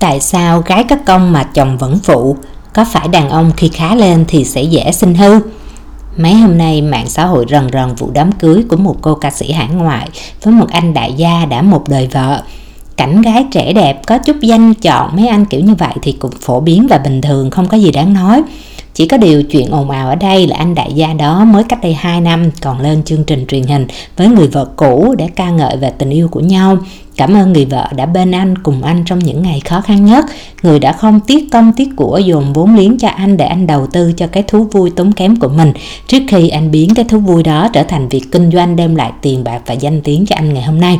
Tại sao gái có công mà chồng vẫn phụ? Có phải đàn ông khi khá lên thì sẽ dễ sinh hư? Mấy hôm nay mạng xã hội rần rần vụ đám cưới của một cô ca sĩ hải ngoại với một anh đại gia đã một đời vợ. Cảnh gái trẻ đẹp có chút danh chọn mấy anh kiểu như vậy thì cũng phổ biến và bình thường, không có gì đáng nói. Chỉ có điều chuyện ồn ào ở đây là anh đại gia đó mới cách đây 2 năm còn lên chương trình truyền hình với người vợ cũ để ca ngợi về tình yêu của nhau. Cảm ơn người vợ đã bên anh cùng anh trong những ngày khó khăn nhất. Người đã không tiếc công tiếc của, dồn vốn liếng cho anh để anh đầu tư cho cái thú vui tốn kém của mình trước khi anh biến cái thú vui đó trở thành việc kinh doanh, đem lại tiền bạc và danh tiếng cho anh ngày hôm nay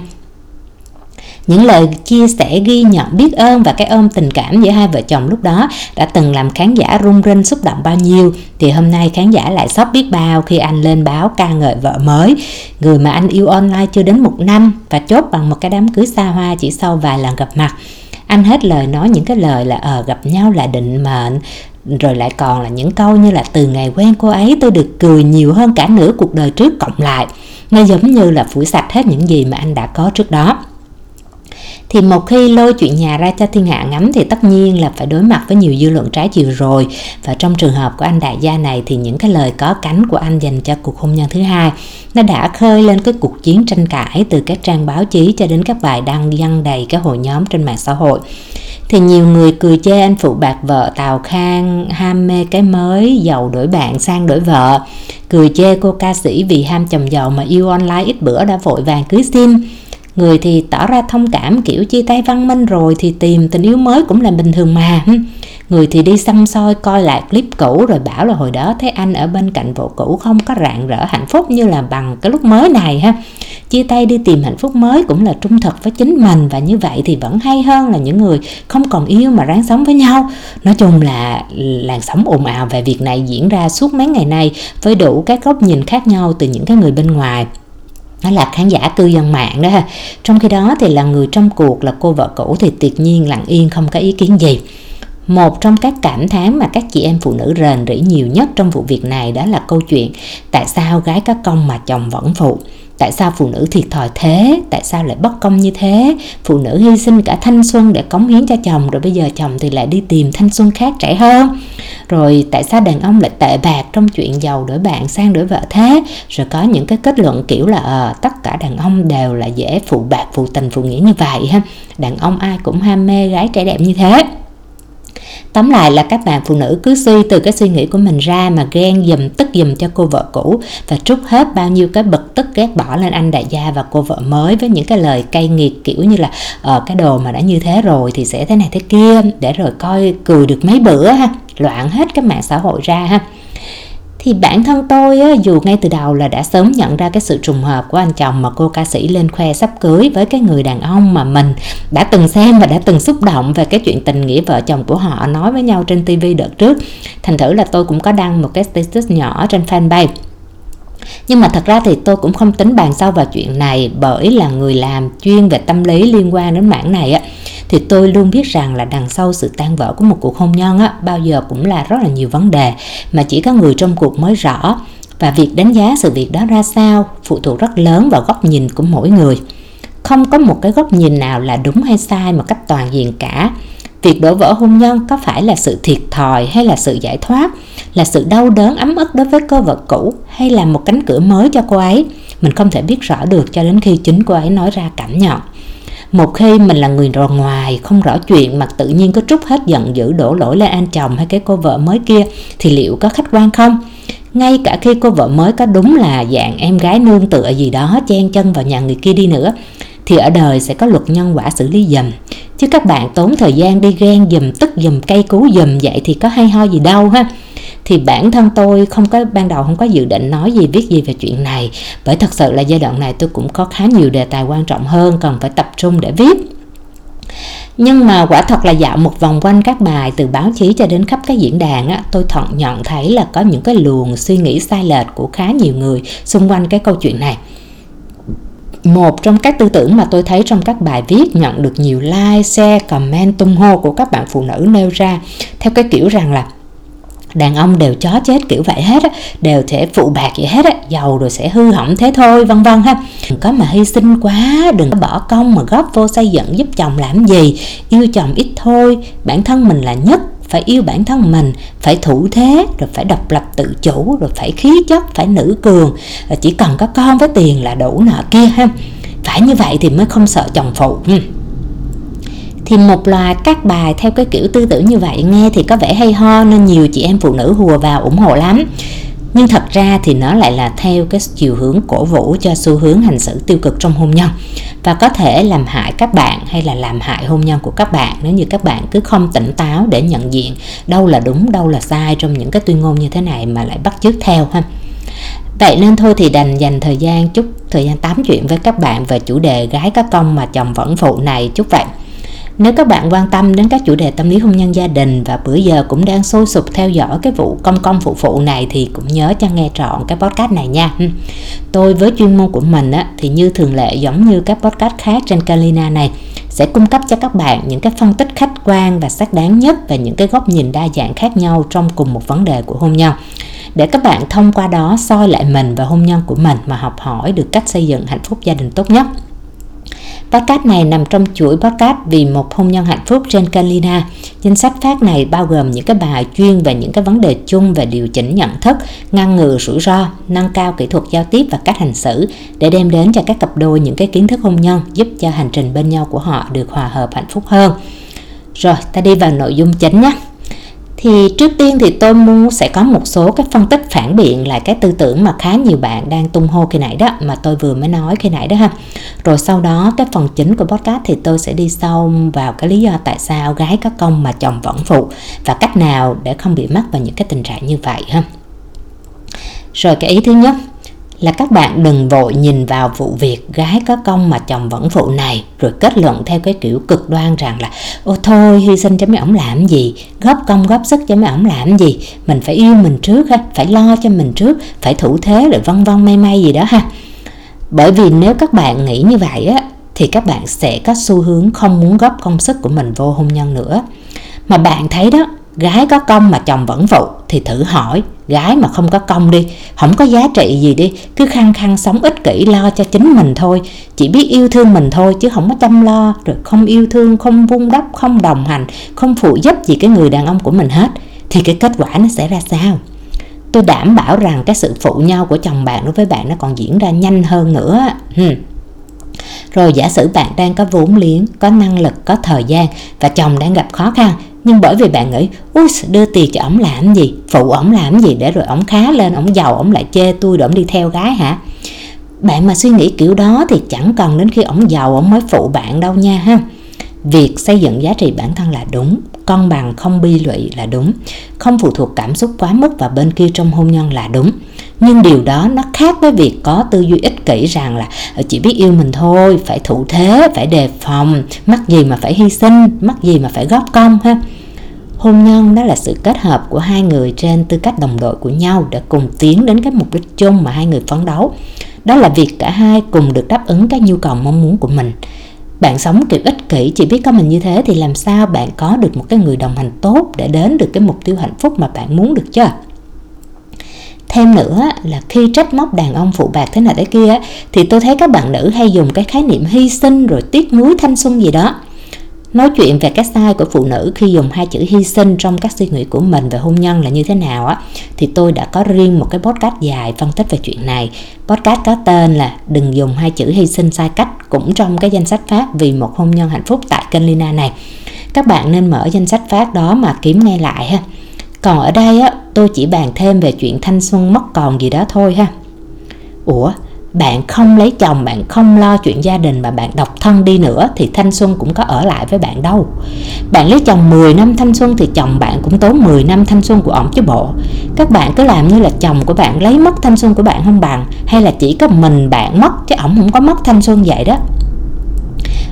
những lời chia sẻ, ghi nhận, biết ơn và cái ôm tình cảm giữa hai vợ chồng lúc đó đã từng làm khán giả rung rinh xúc động bao nhiêu. Thì hôm nay khán giả lại sốc biết bao khi anh lên báo ca ngợi vợ mới. Người mà anh yêu online chưa đến một năm và chốt bằng một cái đám cưới xa hoa chỉ sau vài lần gặp mặt. Anh hết lời nói những cái lời là ờ gặp nhau là định mệnh. Rồi lại còn là những câu như là, từ ngày quen cô ấy, tôi được cười nhiều hơn cả nửa cuộc đời trước cộng lại. Nó giống như là phủi sạch hết những gì mà anh đã có trước đó thì một khi lôi chuyện nhà ra cho thiên hạ ngắm thì tất nhiên là phải đối mặt với nhiều dư luận trái chiều rồi. Và trong trường hợp của anh đại gia này thì những cái lời có cánh của anh dành cho cuộc hôn nhân thứ hai, nó đã khơi lên cái cuộc chiến tranh cãi từ các trang báo chí cho đến các bài đăng dăng đầy các hội nhóm trên mạng xã hội. Thì nhiều người cười chê anh phụ bạc vợ Tào Khang ham mê cái mới, giàu đổi bạn sang đổi vợ. Cười chê cô ca sĩ vì ham chồng giàu mà yêu online ít bữa đã vội vàng cưới xin người thì tỏ ra thông cảm, kiểu chia tay văn minh rồi thì tìm tình yêu mới cũng là bình thường mà. Người thì đi xăm soi, coi lại clip cũ rồi bảo là hồi đó thấy anh ở bên cạnh vợ cũ không có rạng rỡ hạnh phúc như là bằng cái lúc mới này ha. Chia tay đi tìm hạnh phúc mới cũng là trung thực với chính mình và như vậy thì vẫn hay hơn là những người không còn yêu mà ráng sống với nhau. Nói chung là làn sóng ồn ào về việc này diễn ra suốt mấy ngày nay với đủ các góc nhìn khác nhau từ những cái người bên ngoài nó là khán giả cư dân mạng đó ha. Trong khi đó thì là người trong cuộc, là cô vợ cũ thì tuyệt nhiên lặng yên, không có ý kiến gì. Một trong các cảm thán mà các chị em phụ nữ rền rỉ nhiều nhất trong vụ việc này đó là câu chuyện tại sao gái có công mà chồng vẫn phụ tại sao phụ nữ thiệt thòi thế? Tại sao lại bất công như thế? Phụ nữ hy sinh cả thanh xuân để cống hiến cho chồng rồi bây giờ chồng thì lại đi tìm thanh xuân khác trẻ hơn. Rồi tại sao đàn ông lại tệ bạc trong chuyện giàu đổi bạn sang đổi vợ thế? Rồi có những cái kết luận kiểu là à, tất cả đàn ông đều là dễ phụ bạc phụ tình phụ nghĩa như vậy ha. Đàn ông ai cũng ham mê gái trẻ đẹp như thế. Tóm lại là các bạn phụ nữ cứ suy từ cái suy nghĩ của mình ra mà ghen dùm tức dùm cho cô vợ cũ và trút hết bao nhiêu cái bực tức ghét bỏ lên anh đại gia và cô vợ mới với những cái lời cay nghiệt kiểu như là ờ cái đồ mà đã như thế rồi thì sẽ thế này thế kia, để rồi coi cười được mấy bữa ha, loạn hết cái mạng xã hội ra ha thì bản thân tôi á, dù ngay từ đầu là đã sớm nhận ra cái sự trùng hợp của anh chồng mà cô ca sĩ lên khoe sắp cưới với cái người đàn ông mà mình đã từng xem và đã từng xúc động về cái chuyện tình nghĩa vợ chồng của họ nói với nhau trên tivi đợt trước. Thành thử là tôi cũng có đăng một cái status nhỏ trên fanpage. Nhưng mà thật ra thì tôi cũng không tính bàn sâu vào chuyện này bởi là người làm chuyên về tâm lý liên quan đến mảng này á thì tôi luôn biết rằng là đằng sau sự tan vỡ của một cuộc hôn nhân á, bao giờ cũng là rất là nhiều vấn đề, mà chỉ có người trong cuộc mới rõ. Và việc đánh giá sự việc đó ra sao, phụ thuộc rất lớn vào góc nhìn của mỗi người. Không có một cái góc nhìn nào là đúng hay sai một cách toàn diện cả. Việc đổ vỡ hôn nhân có phải là sự thiệt thòi hay là sự giải thoát, là sự đau đớn ấm ức đối với cơ vật cũ, hay là một cánh cửa mới cho cô ấy? Mình không thể biết rõ được cho đến khi chính cô ấy nói ra cảm nhận một khi mình là người rò ngoài, không rõ chuyện mà tự nhiên có trút hết giận dữ đổ lỗi lên anh chồng hay cái cô vợ mới kia, thì liệu có khách quan không? Ngay cả khi cô vợ mới có đúng là dạng em gái nương tựa gì đó chen chân vào nhà người kia đi nữa, thì ở đời sẽ có luật nhân quả xử lý dầm chứ các bạn tốn thời gian đi ghen dùm, tức dùm cây cú dùm, vậy thì có hay ho gì đâu ha? Thì bản thân tôi không có ban đầu không có dự định nói gì viết gì về chuyện này. Bởi thật sự là giai đoạn này tôi cũng có khá nhiều đề tài quan trọng hơn cần phải tập trung để viết. Nhưng mà quả thật là dạo một vòng quanh các bài từ báo chí cho đến khắp các diễn đàn á, tôi thận nhận thấy là có những cái luồng suy nghĩ sai lệch của khá nhiều người xung quanh cái câu chuyện này. Một trong các tư tưởng mà tôi thấy trong các bài viết nhận được nhiều like, share, comment, tung hô của các bạn phụ nữ nêu ra theo cái kiểu rằng là đàn ông đều chó chết kiểu vậy hết á, đều sẽ phụ bạc vậy hết á, giàu rồi sẽ hư hỏng thế thôi, vân vân ha. Đừng có mà hy sinh quá, đừng có bỏ công mà góp vô xây dựng giúp chồng làm gì. Yêu chồng ít thôi, bản thân mình là nhất, phải yêu bản thân mình, phải thủ thế, rồi phải độc lập tự chủ, rồi phải khí chất, phải nữ cường. Rồi chỉ cần có con với tiền là đủ nọ kia ha. Phải như vậy thì mới không sợ chồng phụ thì một loạt các bài theo cái kiểu tư tưởng như vậy nghe thì có vẻ hay ho, nên nhiều chị em phụ nữ hùa vào ủng hộ lắm. Nhưng thật ra thì nó lại là theo cái chiều hướng cổ vũ cho xu hướng hành xử tiêu cực trong hôn nhân. Và có thể làm hại các bạn hay là làm hại hôn nhân của các bạn nếu như các bạn cứ không tỉnh táo để nhận diện đâu là đúng, đâu là sai trong những cái tuyên ngôn như thế này mà lại bắt chước theo ha. Vậy nên thôi thì đành dành thời gian chút, thời gian tám chuyện với các bạn về chủ đề gái có công mà chồng vẫn phụ này chút vậy. Nếu các bạn quan tâm đến các chủ đề tâm lý hôn nhân gia đình và bữa giờ cũng đang sôi sục theo dõi cái vụ công công phụ phụ này thì cũng nhớ cho nghe trọn cái podcast này nha. Tôi với chuyên môn của mình á, thì như thường lệ giống như các podcast khác trên Kalina này sẽ cung cấp cho các bạn những cái phân tích khách quan và xác đáng nhất về những cái góc nhìn đa dạng khác nhau trong cùng một vấn đề của hôn nhân để các bạn thông qua đó soi lại mình và hôn nhân của mình mà học hỏi được cách xây dựng hạnh phúc gia đình tốt nhất. Podcast này nằm trong chuỗi podcast vì một hôn nhân hạnh phúc trên Kalina. Danh sách phát này bao gồm những cái bài chuyên về những cái vấn đề chung về điều chỉnh nhận thức, ngăn ngừa rủi ro, nâng cao kỹ thuật giao tiếp và cách hành xử để đem đến cho các cặp đôi những cái kiến thức hôn nhân giúp cho hành trình bên nhau của họ được hòa hợp hạnh phúc hơn. Rồi, ta đi vào nội dung chính nhé thì trước tiên thì tôi muốn sẽ có một số các phân tích phản biện lại cái tư tưởng mà khá nhiều bạn đang tung hô khi nãy đó, mà tôi vừa mới nói khi nãy đó ha. Rồi sau đó, cái phần chính của podcast thì tôi sẽ đi sâu vào cái lý do tại sao gái có công mà chồng vẫn phụ và cách nào để không bị mắc vào những cái tình trạng như vậy ha. Rồi cái ý thứ nhất là các bạn đừng vội nhìn vào vụ việc gái có công mà chồng vẫn phụ này, rồi kết luận theo cái kiểu cực đoan rằng là ô thôi, hy sinh cho mấy ổng làm gì, góp công, góp sức cho mấy ổng làm gì, mình phải yêu mình trước ha, phải lo cho mình trước, phải thủ thế rồi vân vân may may gì đó ha. Bởi vì nếu các bạn nghĩ như vậy á, thì các bạn sẽ có xu hướng không muốn góp công sức của mình vô hôn nhân nữa. Mà bạn thấy đó, gái có công mà chồng vẫn phụ thì thử hỏi gái mà không có công đi, không có giá trị gì đi, cứ khăng khăng sống ích kỷ lo cho chính mình thôi. Chỉ biết yêu thương mình thôi, chứ không có chăm lo, rồi không yêu thương, không vun đắp, không đồng hành, không phụ giúp gì cái người đàn ông của mình hết. Thì cái kết quả nó sẽ ra sao? Tôi đảm bảo rằng cái sự phụ nhau của chồng bạn đối với bạn nó còn diễn ra nhanh hơn nữa. Hmm. rồi giả sử bạn đang có vốn liếng, có năng lực, có thời gian và chồng đang gặp khó khăn nhưng bởi vì bạn nghĩ ui đưa tiền cho ổng làm gì? Phụ ổng làm gì để rồi ổng khá lên, ổng giàu, ổng lại chê tôi rồi ổng đi theo gái hả? Bạn mà suy nghĩ kiểu đó thì chẳng cần đến khi ổng giàu ổng mới phụ bạn đâu nha ha việc xây dựng giá trị bản thân là đúng, cân bằng không bi lụy là đúng, không phụ thuộc cảm xúc quá mức vào bên kia trong hôn nhân là đúng. Nhưng điều đó nó khác với việc có tư duy ích kỷ rằng là ờ, chỉ biết yêu mình thôi, phải thủ thế, phải đề phòng, mắc gì mà phải hy sinh, mắc gì mà phải góp công, ha. Hôn nhân đó là sự kết hợp của hai người trên tư cách đồng đội của nhau để cùng tiến đến cái mục đích chung mà hai người phấn đấu. Đó là việc cả hai cùng được đáp ứng các nhu cầu mong muốn của mình bạn sống kiểu ích kỷ, chỉ biết có mình như thế thì làm sao bạn có được một cái người đồng hành tốt để đến được cái mục tiêu hạnh phúc mà bạn muốn được chưa thêm nữa là khi trách móc đàn ông phụ bạc thế này thế kia thì tôi thấy các bạn nữ hay dùng cái khái niệm hy sinh rồi tiếc nuối thanh xuân gì đó nói chuyện về cái sai của phụ nữ khi dùng hai chữ hy sinh trong các suy nghĩ của mình về hôn nhân là như thế nào á, thì tôi đã có riêng một cái podcast dài phân tích về chuyện này. Podcast có tên là đừng dùng hai chữ hy sinh sai cách, cũng trong cái danh sách phát vì một hôn nhân hạnh phúc tại kênh Lina này. Các bạn nên mở danh sách phát đó mà kiếm nghe lại ha. Còn ở đây á, tôi chỉ bàn thêm về chuyện thanh xuân mất còn gì đó thôi ha. Ủa bạn không lấy chồng, bạn không lo chuyện gia đình mà bạn độc thân đi nữa thì thanh xuân cũng có ở lại với bạn đâu. Bạn lấy chồng 10 năm thanh xuân thì chồng bạn cũng tốn 10 năm thanh xuân của ổng chứ bộ. Các bạn cứ làm như là chồng của bạn lấy mất thanh xuân của bạn không bằng, hay là chỉ có mình bạn mất chứ ổng không có mất thanh xuân vậy đó.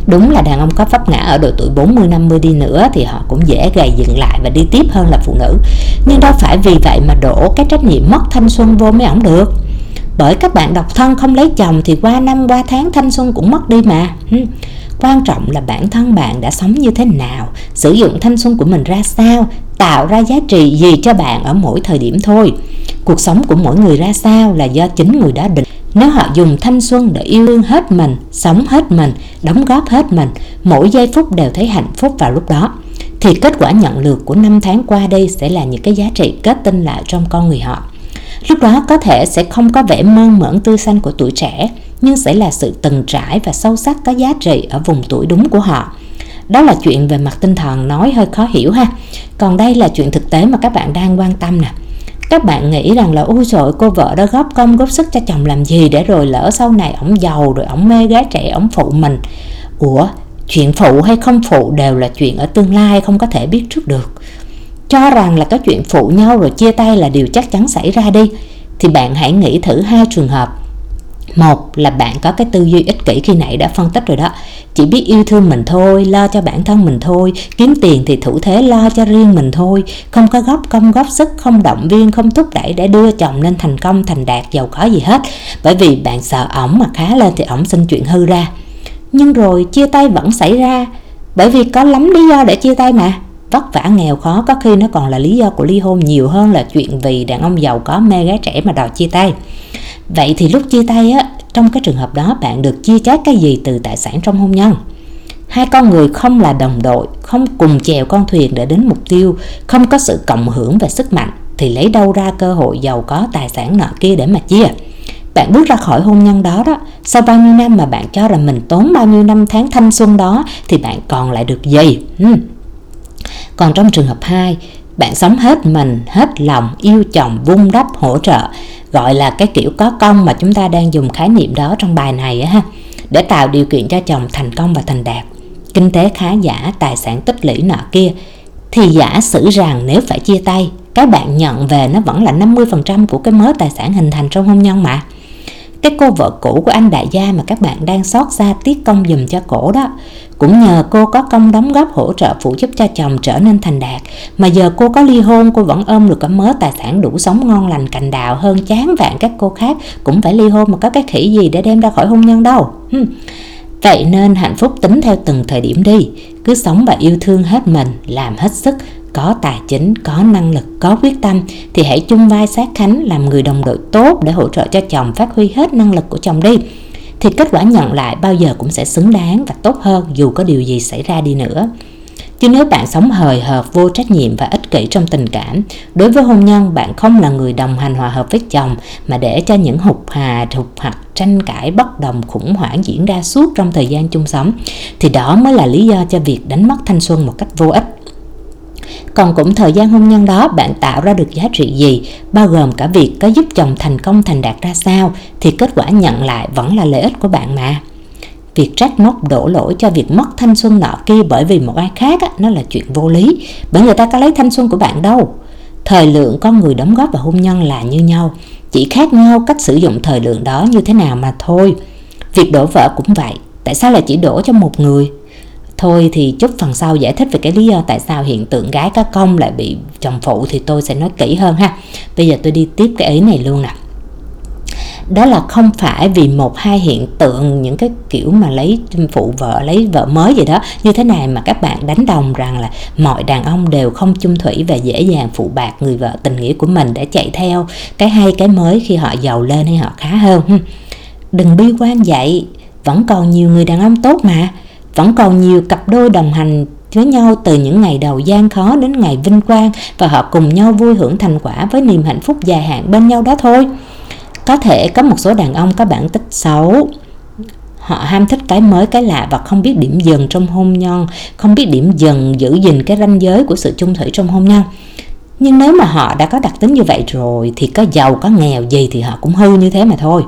Đúng là đàn ông có pháp ngã ở độ tuổi 40-50 đi nữa thì họ cũng dễ gầy dựng lại và đi tiếp hơn là phụ nữ. Nhưng đâu phải vì vậy mà đổ cái trách nhiệm mất thanh xuân vô mấy ổng được bởi các bạn độc thân không lấy chồng thì qua năm, qua tháng thanh xuân cũng mất đi mà. Quan trọng là bản thân bạn đã sống như thế nào, sử dụng thanh xuân của mình ra sao, tạo ra giá trị gì cho bạn ở mỗi thời điểm thôi. Cuộc sống của mỗi người ra sao là do chính người đó định. Nếu họ dùng thanh xuân để yêu thương hết mình, sống hết mình, đóng góp hết mình, mỗi giây phút đều thấy hạnh phúc vào lúc đó, thì kết quả nhận được của năm tháng qua đây sẽ là những cái giá trị kết tinh lại trong con người họ lúc đó có thể sẽ không có vẻ mơn mởn tươi xanh của tuổi trẻ, nhưng sẽ là sự từng trải và sâu sắc có giá trị ở vùng tuổi đúng của họ. Đó là chuyện về mặt tinh thần nói hơi khó hiểu ha. Còn đây là chuyện thực tế mà các bạn đang quan tâm nè. Các bạn nghĩ rằng là, ôi trời, cô vợ đó góp công, góp sức cho chồng làm gì để rồi lỡ sau này ổng giàu rồi ổng mê gái trẻ, ổng phụ mình? Ủa, chuyện phụ hay không phụ đều là chuyện ở tương lai, không có thể biết trước được cho rằng là cái chuyện phụ nhau rồi chia tay là điều chắc chắn xảy ra đi, thì bạn hãy nghĩ thử hai trường hợp. Một là bạn có cái tư duy ích kỷ khi nãy đã phân tích rồi đó. Chỉ biết yêu thương mình thôi, lo cho bản thân mình thôi. Kiếm tiền thì thủ thế lo cho riêng mình thôi. Không có góp công góp sức, không động viên, không thúc đẩy để đưa chồng lên thành công, thành đạt, giàu có gì hết. Bởi vì bạn sợ ổng mà khá lên thì ổng xin chuyện hư ra. Nhưng rồi chia tay vẫn xảy ra. Bởi vì có lắm lý do để chia tay mà vất vả, nghèo khó, có khi nó còn là lý do của ly hôn nhiều hơn là chuyện vì đàn ông giàu có mê gái trẻ mà đòi chia tay. Vậy thì lúc chia tay á, trong cái trường hợp đó bạn được chia chác cái gì từ tài sản trong hôn nhân? Hai con người không là đồng đội, không cùng chèo con thuyền để đến mục tiêu, không có sự cộng hưởng về sức mạnh, thì lấy đâu ra cơ hội giàu có, tài sản nợ kia để mà chia? Bạn bước ra khỏi hôn nhân đó đó, sau bao nhiêu năm mà bạn cho rằng mình tốn bao nhiêu năm tháng thanh xuân đó, thì bạn còn lại được gì? Ừ còn trong trường hợp 2 bạn sống hết mình, hết lòng, yêu chồng, vun đắp, hỗ trợ, gọi là cái kiểu có công mà chúng ta đang dùng khái niệm đó trong bài này á ha, để tạo điều kiện cho chồng thành công và thành đạt. Kinh tế khá giả, tài sản tích lũy nọ kia, thì giả sử rằng nếu phải chia tay, cái bạn nhận về nó vẫn là 50% của cái mớ tài sản hình thành trong hôn nhân mà cái cô vợ cũ của anh đại gia mà các bạn đang xót xa tiết công dùm cho cổ đó. Cũng nhờ cô có công đóng góp hỗ trợ phụ giúp cho chồng trở nên thành đạt. Mà giờ cô có ly hôn, cô vẫn ôm được cả mớ tài sản đủ sống ngon lành cành đào hơn chán vạn các cô khác. Cũng phải ly hôn mà có cái khỉ gì để đem ra khỏi hôn nhân đâu. Vậy nên hạnh phúc tính theo từng thời điểm đi. Cứ sống và yêu thương hết mình, làm hết sức có tài chính, có năng lực, có quyết tâm thì hãy chung vai sát cánh làm người đồng đội tốt để hỗ trợ cho chồng phát huy hết năng lực của chồng đi. Thì kết quả nhận lại bao giờ cũng sẽ xứng đáng và tốt hơn dù có điều gì xảy ra đi nữa. Chứ nếu bạn sống hời hợt, vô trách nhiệm và ích kỷ trong tình cảm, đối với hôn nhân bạn không là người đồng hành hòa hợp với chồng mà để cho những hụt hà, hụt hạt, tranh cãi, bất đồng, khủng hoảng diễn ra suốt trong thời gian chung sống, thì đó mới là lý do cho việc đánh mất thanh xuân một cách vô ích còn cũng thời gian hôn nhân đó bạn tạo ra được giá trị gì? Bao gồm cả việc có giúp chồng thành công thành đạt ra sao? Thì kết quả nhận lại vẫn là lợi ích của bạn mà. Việc trách móc đổ lỗi cho việc mất thanh xuân nọ kia bởi vì một ai khác á, nó là chuyện vô lý bởi người ta có lấy thanh xuân của bạn đâu. Thời lượng con người đóng góp vào hôn nhân là như nhau chỉ khác nhau cách sử dụng thời lượng đó như thế nào mà thôi. Việc đổ vỡ cũng vậy tại sao lại chỉ đổ cho một người? Thôi thì chút phần sau giải thích về cái lý do tại sao hiện tượng gái có công lại bị chồng phụ thì tôi sẽ nói kỹ hơn ha. Bây giờ tôi đi tiếp cái ý này luôn nè. Đó là không phải vì một hai hiện tượng, những cái kiểu mà lấy phụ vợ, lấy vợ mới gì đó. Như thế này mà các bạn đánh đồng rằng là mọi đàn ông đều không chung thủy và dễ dàng phụ bạc người vợ tình nghĩa của mình để chạy theo cái hay, cái mới khi họ giàu lên hay họ khá hơn. Đừng bi quan vậy. Vẫn còn nhiều người đàn ông tốt mà vẫn còn nhiều cặp đôi đồng hành với nhau từ những ngày đầu gian khó đến ngày vinh quang và họ cùng nhau vui hưởng thành quả với niềm hạnh phúc dài hạn bên nhau đó thôi. Có thể có một số đàn ông có bản tính xấu. Họ ham thích cái mới, cái lạ và không biết điểm dừng trong hôn nhân, không biết điểm dừng, giữ gìn cái ranh giới của sự chung thủy trong hôn nhân. Nhưng nếu mà họ đã có đặc tính như vậy rồi thì có giàu, có nghèo gì thì họ cũng hư như thế mà thôi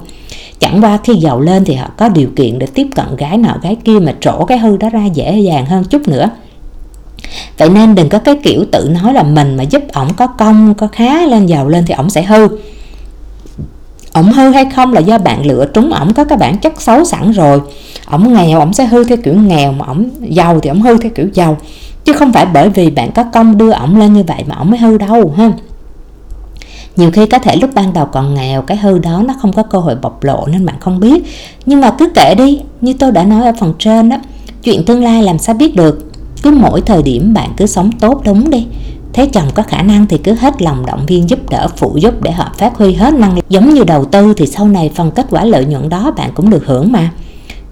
chẳng qua khi giàu lên thì họ có điều kiện để tiếp cận gái nọ, gái kia mà trổ cái hư đó ra dễ dàng hơn chút nữa. Vậy nên đừng có cái kiểu tự nói là mình mà giúp ổng có công, có khá lên, giàu lên thì ổng sẽ hư. Ổng hư hay không là do bạn lựa trúng ổng, có cái bản chất xấu sẵn rồi. Ổng nghèo, ổng sẽ hư theo kiểu nghèo, mà ổng giàu thì ổng hư theo kiểu giàu. Chứ không phải bởi vì bạn có công đưa ổng lên như vậy mà ổng mới hư đâu, ha? Nhiều khi có thể lúc ban đầu còn nghèo, cái hư đó nó không có cơ hội bộc lộ nên bạn không biết. Nhưng mà cứ kể đi, như tôi đã nói ở phần trên đó, chuyện tương lai làm sao biết được? Cứ mỗi thời điểm bạn cứ sống tốt đúng đi. Thế chồng có khả năng thì cứ hết lòng động viên giúp đỡ, phụ giúp để họ phát huy hết năng lực. Giống như đầu tư thì sau này phần kết quả lợi nhuận đó bạn cũng được hưởng mà.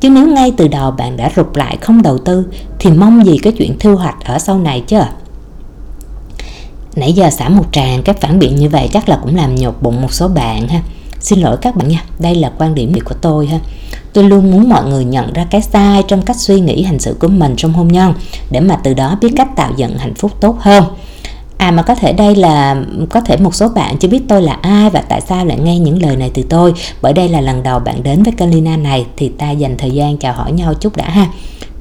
Chứ nếu ngay từ đầu bạn đã rụt lại không đầu tư, thì mong gì cái chuyện thu hoạch ở sau này chứ nãy giờ xả một tràng các phản biện như vậy chắc là cũng làm nhột bụng một số bạn ha. Xin lỗi các bạn nha, đây là quan điểm của tôi ha. Tôi luôn muốn mọi người nhận ra cái sai trong cách suy nghĩ hành xử của mình trong hôn nhân, để mà từ đó biết cách tạo dựng hạnh phúc tốt hơn. À mà có thể đây là, có thể một số bạn chưa biết tôi là ai và tại sao lại nghe những lời này từ tôi. Bởi đây là lần đầu bạn đến với kênh Lina này, thì ta dành thời gian chào hỏi nhau chút đã ha.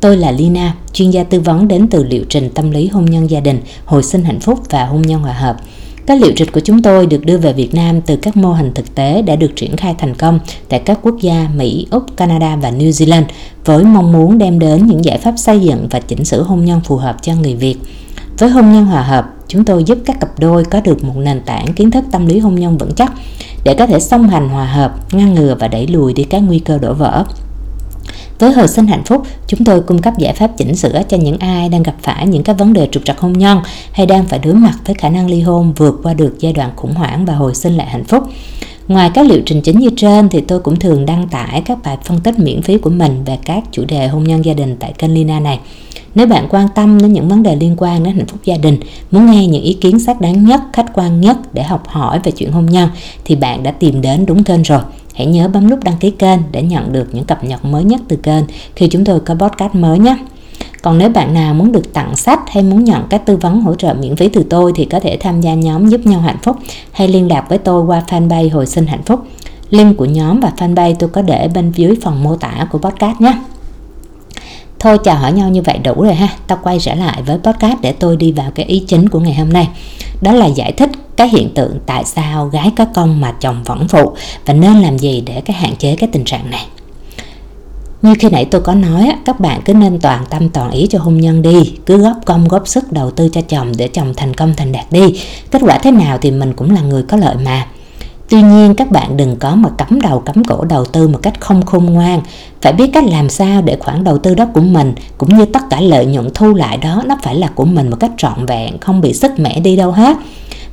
Tôi là Lina, chuyên gia tư vấn đến từ liệu trình tâm lý hôn nhân gia đình, hồi sinh hạnh phúc và hôn nhân hòa hợp. Các liệu trình của chúng tôi được đưa về Việt Nam từ các mô hình thực tế đã được triển khai thành công tại các quốc gia Mỹ, Úc, Canada và New Zealand với mong muốn đem đến những giải pháp xây dựng và chỉnh sửa hôn nhân phù hợp cho người Việt. Với hôn nhân hòa hợp, chúng tôi giúp các cặp đôi có được một nền tảng kiến thức tâm lý hôn nhân vững chắc để có thể song hành hòa hợp, ngăn ngừa và đẩy lùi đi các nguy cơ đổ vỡ. Với hồi sinh hạnh phúc, chúng tôi cung cấp giải pháp chỉnh sửa cho những ai đang gặp phải những cái vấn đề trục trặc hôn nhân hay đang phải đối mặt với khả năng ly hôn vượt qua được giai đoạn khủng hoảng và hồi sinh lại hạnh phúc. Ngoài các liệu trình chính như trên thì tôi cũng thường đăng tải các bài phân tích miễn phí của mình về các chủ đề hôn nhân gia đình tại kênh Lina này. Nếu bạn quan tâm đến những vấn đề liên quan đến hạnh phúc gia đình, muốn nghe những ý kiến xác đáng nhất, khách quan nhất để học hỏi về chuyện hôn nhân thì bạn đã tìm đến đúng kênh rồi. Hãy nhớ bấm nút đăng ký kênh để nhận được những cập nhật mới nhất từ kênh khi chúng tôi có podcast mới nhé. Còn nếu bạn nào muốn được tặng sách hay muốn nhận các tư vấn hỗ trợ miễn phí từ tôi thì có thể tham gia nhóm giúp nhau hạnh phúc hay liên lạc với tôi qua fanpage hồi sinh hạnh phúc. Link của nhóm và fanpage tôi có để bên dưới phần mô tả của podcast nhé. Thôi, chào hỏi nhau như vậy đủ rồi ha Tao quay trở lại với podcast để tôi đi vào cái ý chính của ngày hôm nay đó là giải thích cái hiện tượng tại sao gái có công mà chồng vẫn phụ Và nên làm gì để cái hạn chế cái tình trạng này như khi nãy tôi có nói, các bạn cứ nên toàn tâm toàn ý cho hôn nhân đi, cứ góp công góp sức đầu tư cho chồng để chồng thành công thành đạt đi. Kết quả thế nào thì mình cũng là người có lợi mà. Tuy nhiên, các bạn đừng có mà cắm đầu, cắm cổ đầu tư một cách không khôn ngoan. Phải biết cách làm sao để khoản đầu tư đó của mình, Cũng như tất cả lợi nhuận thu lại đó, Nó phải là của mình một cách trọn vẹn, Không bị sức mẻ đi đâu hết.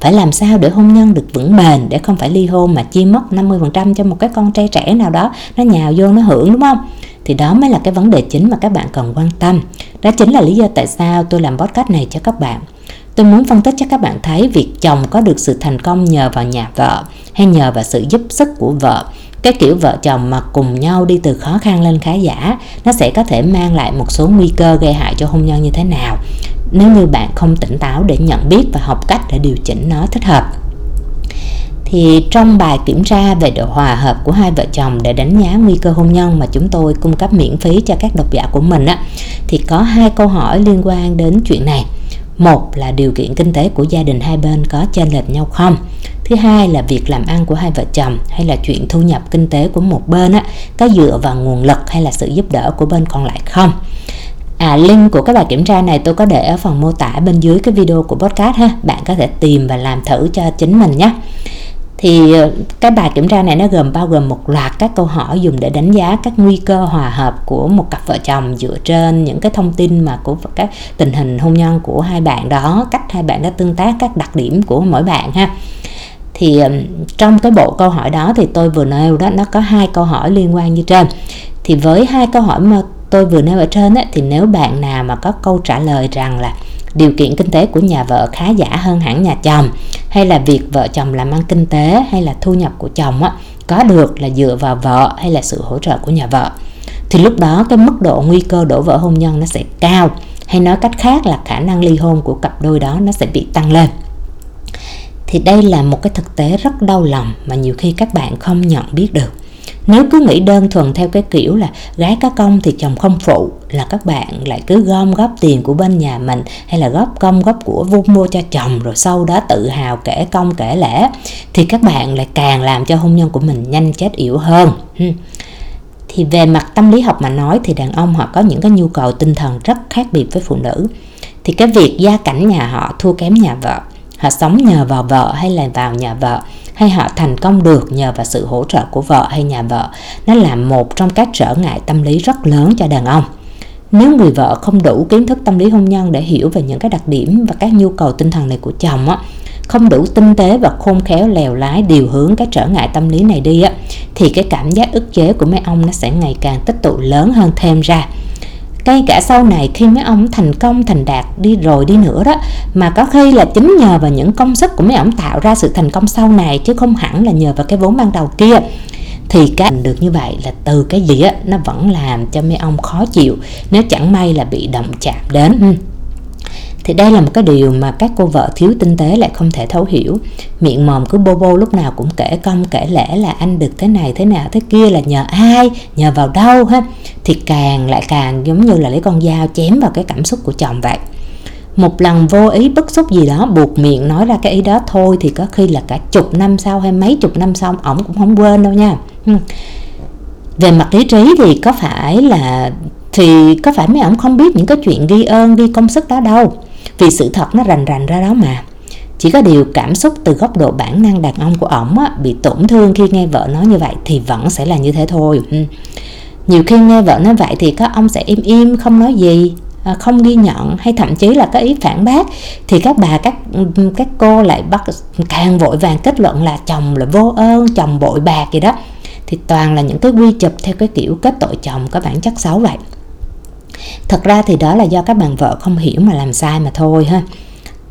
Phải làm sao để hôn nhân được vững bền, để không phải ly hôn mà chi mất 50% cho một cái con trai trẻ nào đó, nó nhào vô nó hưởng, đúng không? Thì đó mới là cái vấn đề chính mà các bạn cần quan tâm. Đó chính là lý do tại sao tôi làm podcast này cho các bạn. Tôi muốn phân tích cho các bạn thấy việc chồng có được sự thành công nhờ vào nhà vợ hay nhờ vào sự giúp sức của vợ. Cái kiểu vợ chồng mà cùng nhau đi từ khó khăn lên khá giả, nó sẽ có thể mang lại một số nguy cơ gây hại cho hôn nhân như thế nào nếu như bạn không tỉnh táo để nhận biết và học cách để điều chỉnh nó thích hợp thì trong bài kiểm tra về độ hòa hợp của hai vợ chồng để đánh giá nguy cơ hôn nhân mà chúng tôi cung cấp miễn phí cho các độc giả của mình á thì có hai câu hỏi liên quan đến chuyện này một là điều kiện kinh tế của gia đình hai bên có chênh lệch nhau không? Thứ hai là việc làm ăn của hai vợ chồng hay là chuyện thu nhập kinh tế của một bên á, có dựa vào nguồn lực hay là sự giúp đỡ của bên còn lại không? À, link của các bài kiểm tra này tôi có để ở phần mô tả bên dưới cái video của podcast ha. Bạn có thể tìm và làm thử cho chính mình nhé thì ờ, cái bài kiểm tra này nó gồm bao gồm một loạt các câu hỏi dùng để đánh giá các nguy cơ hòa hợp của một cặp vợ chồng dựa trên những cái thông tin mà của các tình hình hôn nhân của hai bạn đó cách hai bạn đã tương tác các đặc điểm của mỗi bạn ha. Thì ờ, trong cái bộ câu hỏi đó thì tôi vừa nêu đó nó có hai câu hỏi liên quan như trên. Thì với hai câu hỏi mà tôi vừa nêu ở trên ấy, thì nếu bạn nào mà có câu trả lời rằng là điều kiện kinh tế của nhà vợ khá giả hơn hẳn nhà chồng hay là việc vợ chồng làm ăn kinh tế hay là thu nhập của chồng á, có được là dựa vào vợ hay là sự hỗ trợ của nhà vợ. Thì lúc đó cái mức độ nguy cơ đổ vỡ hôn nhân nó sẽ cao hay nói cách khác là khả năng ly hôn của cặp đôi đó nó sẽ bị tăng lên. Thì đây là một cái thực tế rất đau lòng mà nhiều khi các bạn không nhận biết được nếu cứ nghĩ đơn thuần theo cái kiểu là gái có công thì chồng không phụ, là các bạn lại cứ gom góp tiền của bên nhà mình hay là góp công góp của vun mua cho chồng rồi sau đó tự hào kể công kể lễ, thì các bạn lại càng làm cho hôn nhân của mình nhanh chết yểu hơn. Thì về mặt tâm lý học mà nói thì đàn ông họ có những cái nhu cầu tinh thần rất khác biệt với phụ nữ. Thì cái việc gia cảnh nhà họ thua kém nhà vợ họ sống nhờ vào vợ hay là vào nhà vợ? Hay họ thành công được nhờ vào sự hỗ trợ của vợ hay nhà vợ? Nó là một trong các trở ngại tâm lý rất lớn cho đàn ông. Nếu người vợ không đủ kiến thức tâm lý hôn nhân để hiểu về những cái đặc điểm và các nhu cầu tinh thần này của chồng á, không đủ tinh tế và khôn khéo lèo lái điều hướng cái trở ngại tâm lý này đi á, thì cái cảm giác ức chế của mấy ông nó sẽ ngày càng tích tụ lớn hơn thêm ra ngay cả sau này khi mấy ông thành công, thành đạt đi rồi đi nữa đó, mà có khi là chính nhờ vào những công sức của mấy ông tạo ra sự thành công sau này, chứ không hẳn là nhờ vào cái vốn ban đầu kia. Thì cái được như vậy là từ cái gì á, nó vẫn làm cho mấy ông khó chịu, nếu chẳng may là bị động chạm đến. Ừ thì đây là một cái điều mà các cô vợ thiếu tinh tế lại không thể thấu hiểu. Miệng mồm cứ bô bô lúc nào cũng kể công, kể lẽ là anh được thế này, thế nào thế kia là nhờ ai, nhờ vào đâu ha? Thì càng lại càng giống như là lấy con dao chém vào cái cảm xúc của chồng vậy. Một lần vô ý bức xúc gì đó, buộc miệng nói ra cái ý đó thôi thì có khi là cả chục năm sau hay mấy chục năm sau, ổng cũng không quên đâu nha. Ừ. Về mặt lý trí thì có phải là, thì có phải mấy ổng không biết những cái chuyện ghi ơn, ghi công sức đó đâu vì sự thật nó rành rành ra đó mà. Chỉ có điều cảm xúc từ góc độ bản năng đàn ông của ổng á, bị tổn thương khi nghe vợ nói như vậy thì vẫn sẽ là như thế thôi. Ừ. Nhiều khi nghe vợ nói vậy thì các ông sẽ im im không nói gì à, không ghi nhận hay thậm chí là có ý phản bác. Thì các bà các các cô lại bắt càng vội vàng kết luận là chồng là vô ơn chồng bội bạc gì đó. Thì toàn là những cái quy chụp theo cái kiểu kết tội chồng có bản chất xấu vậy thật ra thì đó là do các bạn vợ không hiểu mà làm sai mà thôi ha.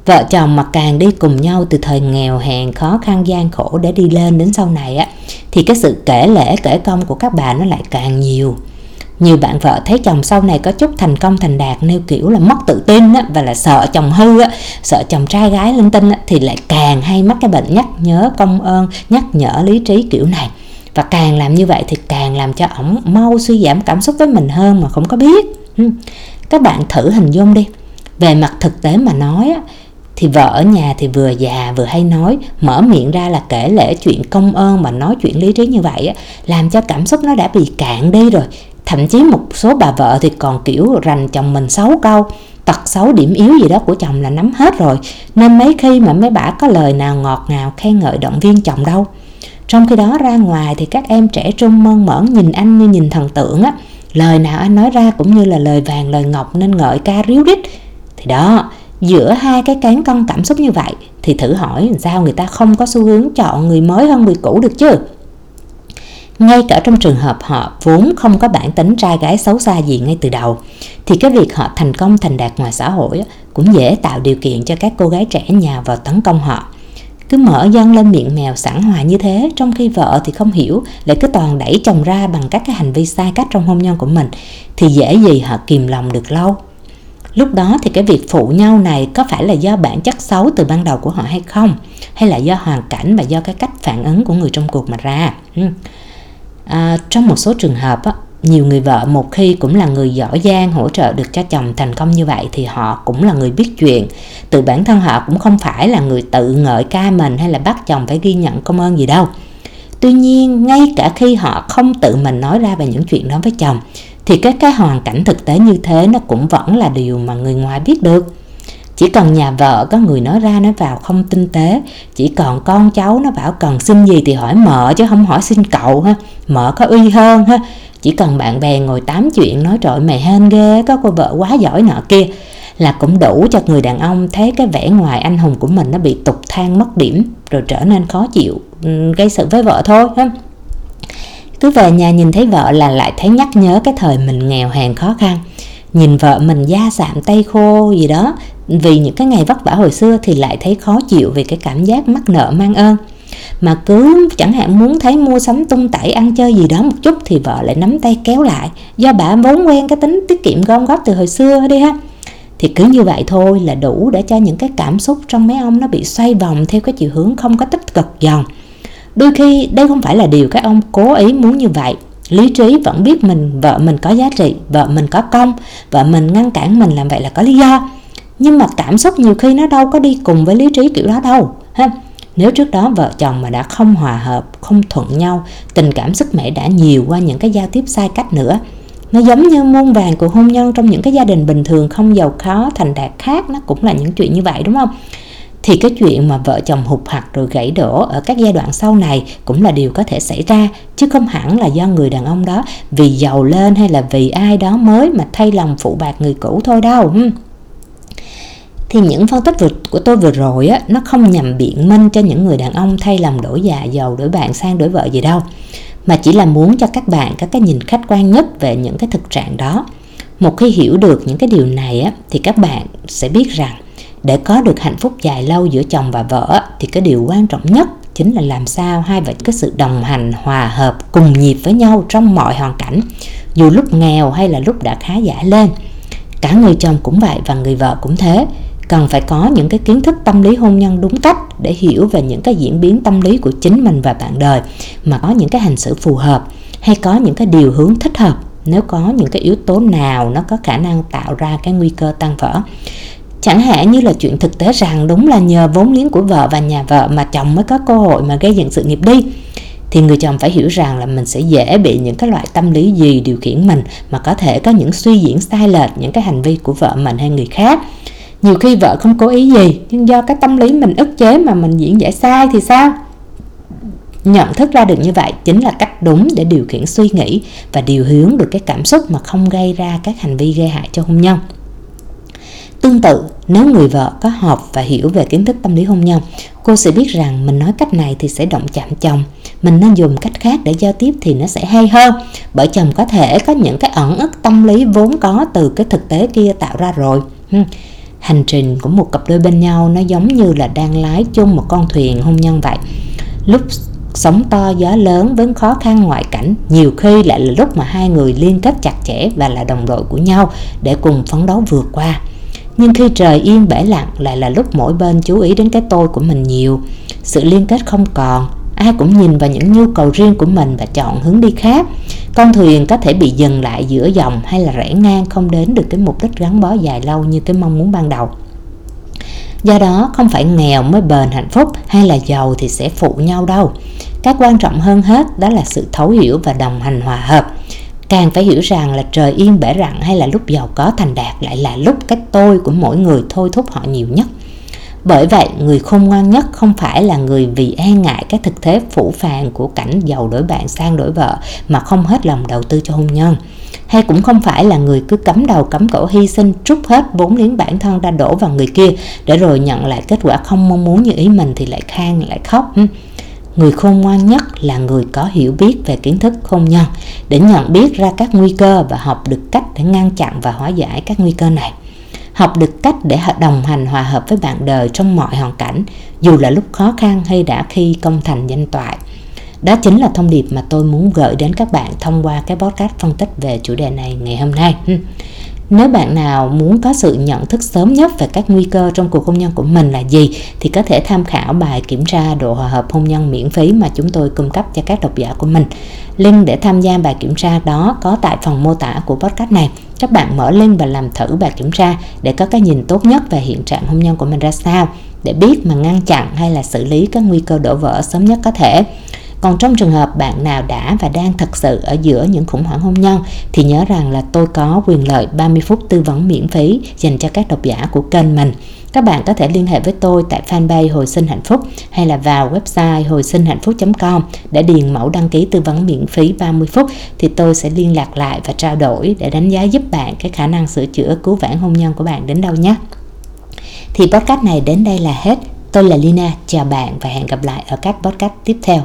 Vợ chồng mà càng đi cùng nhau từ thời nghèo hèn khó khăn gian khổ để đi lên đến sau này á thì cái sự kể lễ kể công của các bà nó lại càng nhiều. Nhiều bạn vợ thấy chồng sau này có chút thành công thành đạt nêu kiểu là mất tự tin á, và là sợ chồng hư á, sợ chồng trai gái linh tinh á, thì lại càng hay mắc cái bệnh nhắc nhớ công ơn nhắc nhở lý trí kiểu này. Và càng làm như vậy thì càng làm cho ổng mau suy giảm cảm xúc với mình hơn mà không có biết. Ừ. các bạn thử hình dung đi. Về mặt thực tế mà nói á, thì vợ ở nhà thì vừa già vừa hay nói mở miệng ra là kể lễ chuyện công ơn mà nói chuyện lý trí như vậy á, làm cho cảm xúc nó đã bị cạn đi rồi. Thậm chí một số bà vợ thì còn kiểu rành chồng mình xấu câu tật xấu điểm yếu gì đó của chồng là nắm hết rồi. Nên mấy khi mà mấy bà có lời nào ngọt ngào khen ngợi động viên chồng đâu. Trong khi đó ra ngoài thì các em trẻ trung mơn mởn nhìn anh như nhìn thần tượng á lời nào anh nói ra cũng như là lời vàng, lời ngọc nên ngợi ca ríu rít. Thì đó, giữa hai cái cán cân cảm xúc như vậy thì thử hỏi sao người ta không có xu hướng chọn người mới hơn người cũ được chứ? Ngay cả trong trường hợp họ vốn không có bản tính trai gái xấu xa gì ngay từ đầu, thì cái việc họ thành công thành đạt ngoài xã hội cũng dễ tạo điều kiện cho các cô gái trẻ nhà vào tấn công họ cứ mở dân lên miệng mèo sẵn hòa như thế trong khi vợ thì không hiểu lại cứ toàn đẩy chồng ra bằng các cái hành vi sai cách trong hôn nhân của mình thì dễ gì họ kìm lòng được lâu. Lúc đó thì cái việc phụ nhau này có phải là do bản chất xấu từ ban đầu của họ hay không? Hay là do hoàn cảnh và do cái cách phản ứng của người trong cuộc mà ra? Ừ. À, trong một số trường hợp á, nhiều người vợ một khi cũng là người giỏi giang hỗ trợ được cho chồng thành công như vậy thì họ cũng là người biết chuyện. Từ bản thân họ cũng không phải là người tự ngợi ca mình hay là bắt chồng phải ghi nhận công ơn gì đâu. Tuy nhiên, ngay cả khi họ không tự mình nói ra về những chuyện đó với chồng, thì cái cái hoàn cảnh thực tế như thế nó cũng vẫn là điều mà người ngoài biết được. Chỉ cần nhà vợ có người nói ra nói vào không tinh tế, chỉ còn con cháu nó bảo cần xin gì thì hỏi mợ chứ không hỏi xin cậu ha mợ có uy hơn ha chỉ cần bạn bè ngồi tám chuyện nói trội mày hên ghê, có cô vợ quá giỏi nọ kia, là cũng đủ cho người đàn ông thấy cái vẻ ngoài anh hùng của mình nó bị tục thang mất điểm, rồi trở nên khó chịu ừ, gây sự với vợ thôi, ha. Cứ về nhà nhìn thấy vợ là lại thấy nhắc nhớ cái thời mình nghèo hèn khó khăn. Nhìn vợ mình da sạm tay khô gì đó, vì những cái ngày vất vả hồi xưa thì lại thấy khó chịu vì cái cảm giác mắc nợ mang ơn mà cứ chẳng hạn muốn thấy mua sắm tung tẩy, ăn chơi gì đó một chút thì vợ lại nắm tay kéo lại. Do bà vốn quen cái tính tiết kiệm gom góp từ hồi xưa đi ha. Thì cứ như vậy thôi là đủ để cho những cái cảm xúc trong mấy ông nó bị xoay vòng theo cái chiều hướng không có tích cực dần đôi khi đây không phải là điều các ông cố ý muốn như vậy. Lý trí vẫn biết mình, vợ mình có giá trị, vợ mình có công, vợ mình ngăn cản mình làm vậy là có lý do. Nhưng mà cảm xúc nhiều khi nó đâu có đi cùng với lý trí kiểu đó đâu, ha nếu trước đó vợ chồng mà đã không hòa hợp, không thuận nhau, tình cảm sức mẻ đã nhiều qua những cái giao tiếp sai cách nữa. Nó giống như muôn vàng của hôn nhân trong những cái gia đình bình thường không giàu khó thành đạt khác, nó cũng là những chuyện như vậy, đúng không? Thì cái chuyện mà vợ chồng hụt hặc rồi gãy đổ ở các giai đoạn sau này cũng là điều có thể xảy ra, chứ không hẳn là do người đàn ông đó vì giàu lên hay là vì ai đó mới mà thay lòng phụ bạc người cũ thôi đâu thì những phân tích vừa, của tôi vừa rồi á nó không nhằm biện minh cho những người đàn ông thay lòng đổi dạ giàu đổi bạn sang đổi vợ gì đâu mà chỉ là muốn cho các bạn có cái nhìn khách quan nhất về những cái thực trạng đó. Một khi hiểu được những cái điều này á thì các bạn sẽ biết rằng để có được hạnh phúc dài lâu giữa chồng và vợ thì cái điều quan trọng nhất chính là làm sao hai vợ có sự đồng hành hòa hợp cùng nhịp với nhau trong mọi hoàn cảnh dù lúc nghèo hay là lúc đã khá giả lên. Cả người chồng cũng vậy và người vợ cũng thế cần phải có những cái kiến thức tâm lý hôn nhân đúng cách để hiểu về những cái diễn biến tâm lý của chính mình và bạn đời, mà có những cái hành xử phù hợp hay có những cái điều hướng thích hợp. Nếu có những cái yếu tố nào nó có khả năng tạo ra cái nguy cơ tan vỡ. Chẳng hạn như là chuyện thực tế rằng đúng là nhờ vốn liếng của vợ và nhà vợ mà chồng mới có cơ hội mà gây dựng sự nghiệp đi, thì người chồng phải hiểu rằng là mình sẽ dễ bị những cái loại tâm lý gì điều khiển mình mà có thể có những suy diễn sai lệch, những cái hành vi của vợ mình hay người khác nhiều khi vợ không cố ý gì nhưng do cái tâm lý mình ức chế mà mình diễn giải sai thì sao nhận thức ra được như vậy chính là cách đúng để điều khiển suy nghĩ và điều hướng được cái cảm xúc mà không gây ra các hành vi gây hại cho hôn nhân Tương tự, nếu người vợ có học và hiểu về kiến thức tâm lý hôn nhân, cô sẽ biết rằng mình nói cách này thì sẽ động chạm chồng. Mình nên dùng cách khác để giao tiếp thì nó sẽ hay hơn. Bởi chồng có thể có những cái ẩn ức tâm lý vốn có từ cái thực tế kia tạo ra rồi. Hành trình của một cặp đôi bên nhau nó giống như là đang lái chung một con thuyền hôn nhân vậy. Lúc sóng to gió lớn với khó khăn ngoại cảnh, nhiều khi lại là lúc mà hai người liên kết chặt chẽ và là đồng đội của nhau để cùng phấn đấu vượt qua. Nhưng khi trời yên bể lặng lại là lúc mỗi bên chú ý đến cái tôi của mình nhiều. Sự liên kết không còn, ai cũng nhìn vào những nhu cầu riêng của mình và chọn hướng đi khác con thuyền có thể bị dừng lại giữa dòng hay là rẽ ngang không đến được cái mục đích gắn bó dài lâu như cái mong muốn ban đầu. Do đó, không phải nghèo mới bền hạnh phúc hay là giàu thì sẽ phụ nhau đâu. Cái quan trọng hơn hết đó là sự thấu hiểu và đồng hành hòa hợp. Càng phải hiểu rằng là trời yên bể rặng hay là lúc giàu có thành đạt lại là lúc cái tôi của mỗi người thôi thúc họ nhiều nhất bởi vậy, người khôn ngoan nhất không phải là người vì e ngại cái thực thế phủ phàng của cảnh giàu đổi bạn sang đổi vợ mà không hết lòng đầu tư cho hôn nhân. Hay cũng không phải là người cứ cắm đầu cắm cổ hy sinh trút hết vốn liếng bản thân ra đổ vào người kia để rồi nhận lại kết quả không mong muốn như ý mình thì lại khan, lại khóc. Người khôn ngoan nhất là người có hiểu biết về kiến thức hôn nhân, để nhận biết ra các nguy cơ và học được cách để ngăn chặn và hóa giải các nguy cơ này học được cách để đồng hành hòa hợp với bạn đời trong mọi hoàn cảnh, dù là lúc khó khăn hay đã khi công thành danh toại. Đó chính là thông điệp mà tôi muốn gửi đến các bạn thông qua cái podcast phân tích về chủ đề này ngày hôm nay nếu bạn nào muốn có sự nhận thức sớm nhất về các nguy cơ trong cuộc hôn nhân của mình là gì, thì có thể tham khảo bài kiểm tra độ hòa hợp hôn nhân miễn phí mà chúng tôi cung cấp cho các độc giả của mình. Link để tham gia bài kiểm tra đó có tại phần mô tả của podcast này. Các bạn mở link và làm thử bài kiểm tra để có cái nhìn tốt nhất về hiện trạng hôn nhân của mình ra sao, để biết mà ngăn chặn hay là xử lý các nguy cơ đổ vỡ sớm nhất có thể. Còn trong trường hợp bạn nào đã và đang thật sự ở giữa những khủng hoảng hôn nhân thì nhớ rằng là tôi có quyền lợi 30 phút tư vấn miễn phí dành cho các độc giả của kênh mình. Các bạn có thể liên hệ với tôi tại fanpage Hồi sinh hạnh phúc hay là vào website hồi sinh hạnh phúc.com để điền mẫu đăng ký tư vấn miễn phí 30 phút thì tôi sẽ liên lạc lại và trao đổi để đánh giá giúp bạn cái khả năng sửa chữa cứu vãn hôn nhân của bạn đến đâu nhé. Thì podcast này đến đây là hết. Tôi là Lina, chào bạn và hẹn gặp lại ở các podcast tiếp theo.